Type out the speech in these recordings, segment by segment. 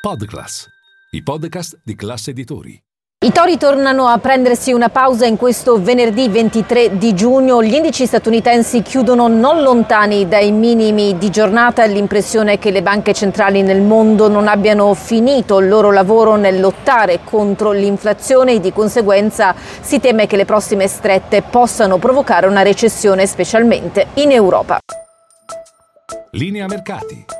Podclass, i podcast di classe editori. I tori tornano a prendersi una pausa in questo venerdì 23 di giugno. Gli indici statunitensi chiudono non lontani dai minimi di giornata. L'impressione è che le banche centrali nel mondo non abbiano finito il loro lavoro nel lottare contro l'inflazione e di conseguenza si teme che le prossime strette possano provocare una recessione, specialmente in Europa. Linea mercati.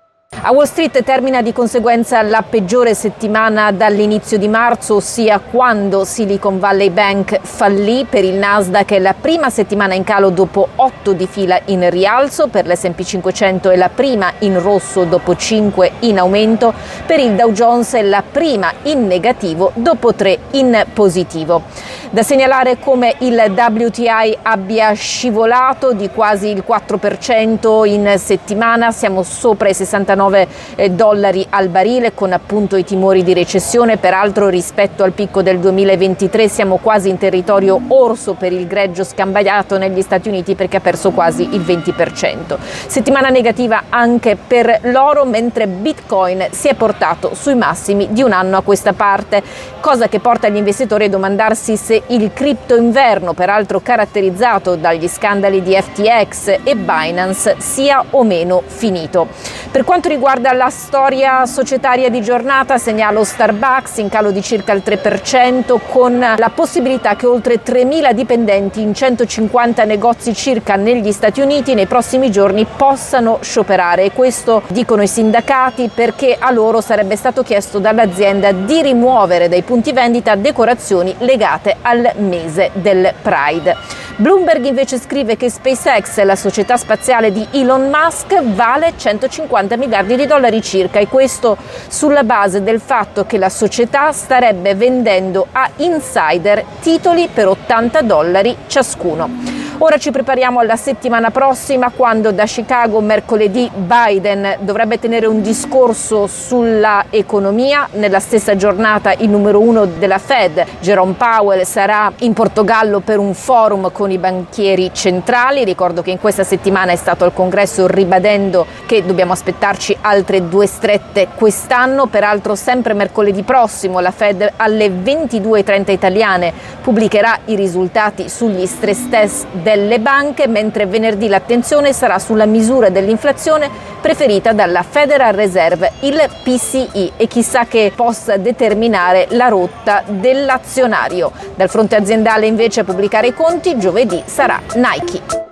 A Wall Street termina di conseguenza la peggiore settimana dall'inizio di marzo, ossia quando Silicon Valley Bank fallì. Per il Nasdaq è la prima settimana in calo dopo 8 di fila in rialzo, per l'S&P 500 è la prima in rosso dopo 5 in aumento, per il Dow Jones è la prima in negativo dopo 3 in positivo. Da segnalare come il WTI abbia scivolato di quasi il 4% in settimana, siamo sopra i 69 19 eh, dollari al barile con appunto i timori di recessione. Peraltro rispetto al picco del 2023 siamo quasi in territorio orso per il greggio scambiato negli Stati Uniti perché ha perso quasi il 20%. Settimana negativa anche per l'oro mentre Bitcoin si è portato sui massimi di un anno a questa parte, cosa che porta gli investitori a domandarsi se il cripto inverno, peraltro caratterizzato dagli scandali di FTX e Binance, sia o meno finito. Per quanto riguarda la storia societaria di giornata, segnalo Starbucks in calo di circa il 3%, con la possibilità che oltre 3.000 dipendenti in 150 negozi circa negli Stati Uniti nei prossimi giorni possano scioperare. Questo dicono i sindacati perché a loro sarebbe stato chiesto dall'azienda di rimuovere dai punti vendita decorazioni legate al mese del Pride. Bloomberg invece scrive che SpaceX, la società spaziale di Elon Musk, vale 150 miliardi di dollari circa e questo sulla base del fatto che la società starebbe vendendo a insider titoli per 80 dollari ciascuno. Ora ci prepariamo alla settimana prossima quando da Chicago mercoledì Biden dovrebbe tenere un discorso sulla economia. Nella stessa giornata il numero uno della Fed, Jerome Powell, sarà in Portogallo per un forum con i banchieri centrali. Ricordo che in questa settimana è stato al congresso ribadendo che dobbiamo aspettarci altre due strette quest'anno. Peraltro sempre mercoledì prossimo la Fed alle 22.30 italiane pubblicherà i risultati sugli stress test del delle banche, mentre venerdì l'attenzione sarà sulla misura dell'inflazione preferita dalla Federal Reserve, il PCI, e chissà che possa determinare la rotta dell'azionario. Dal fronte aziendale invece a pubblicare i conti giovedì sarà Nike.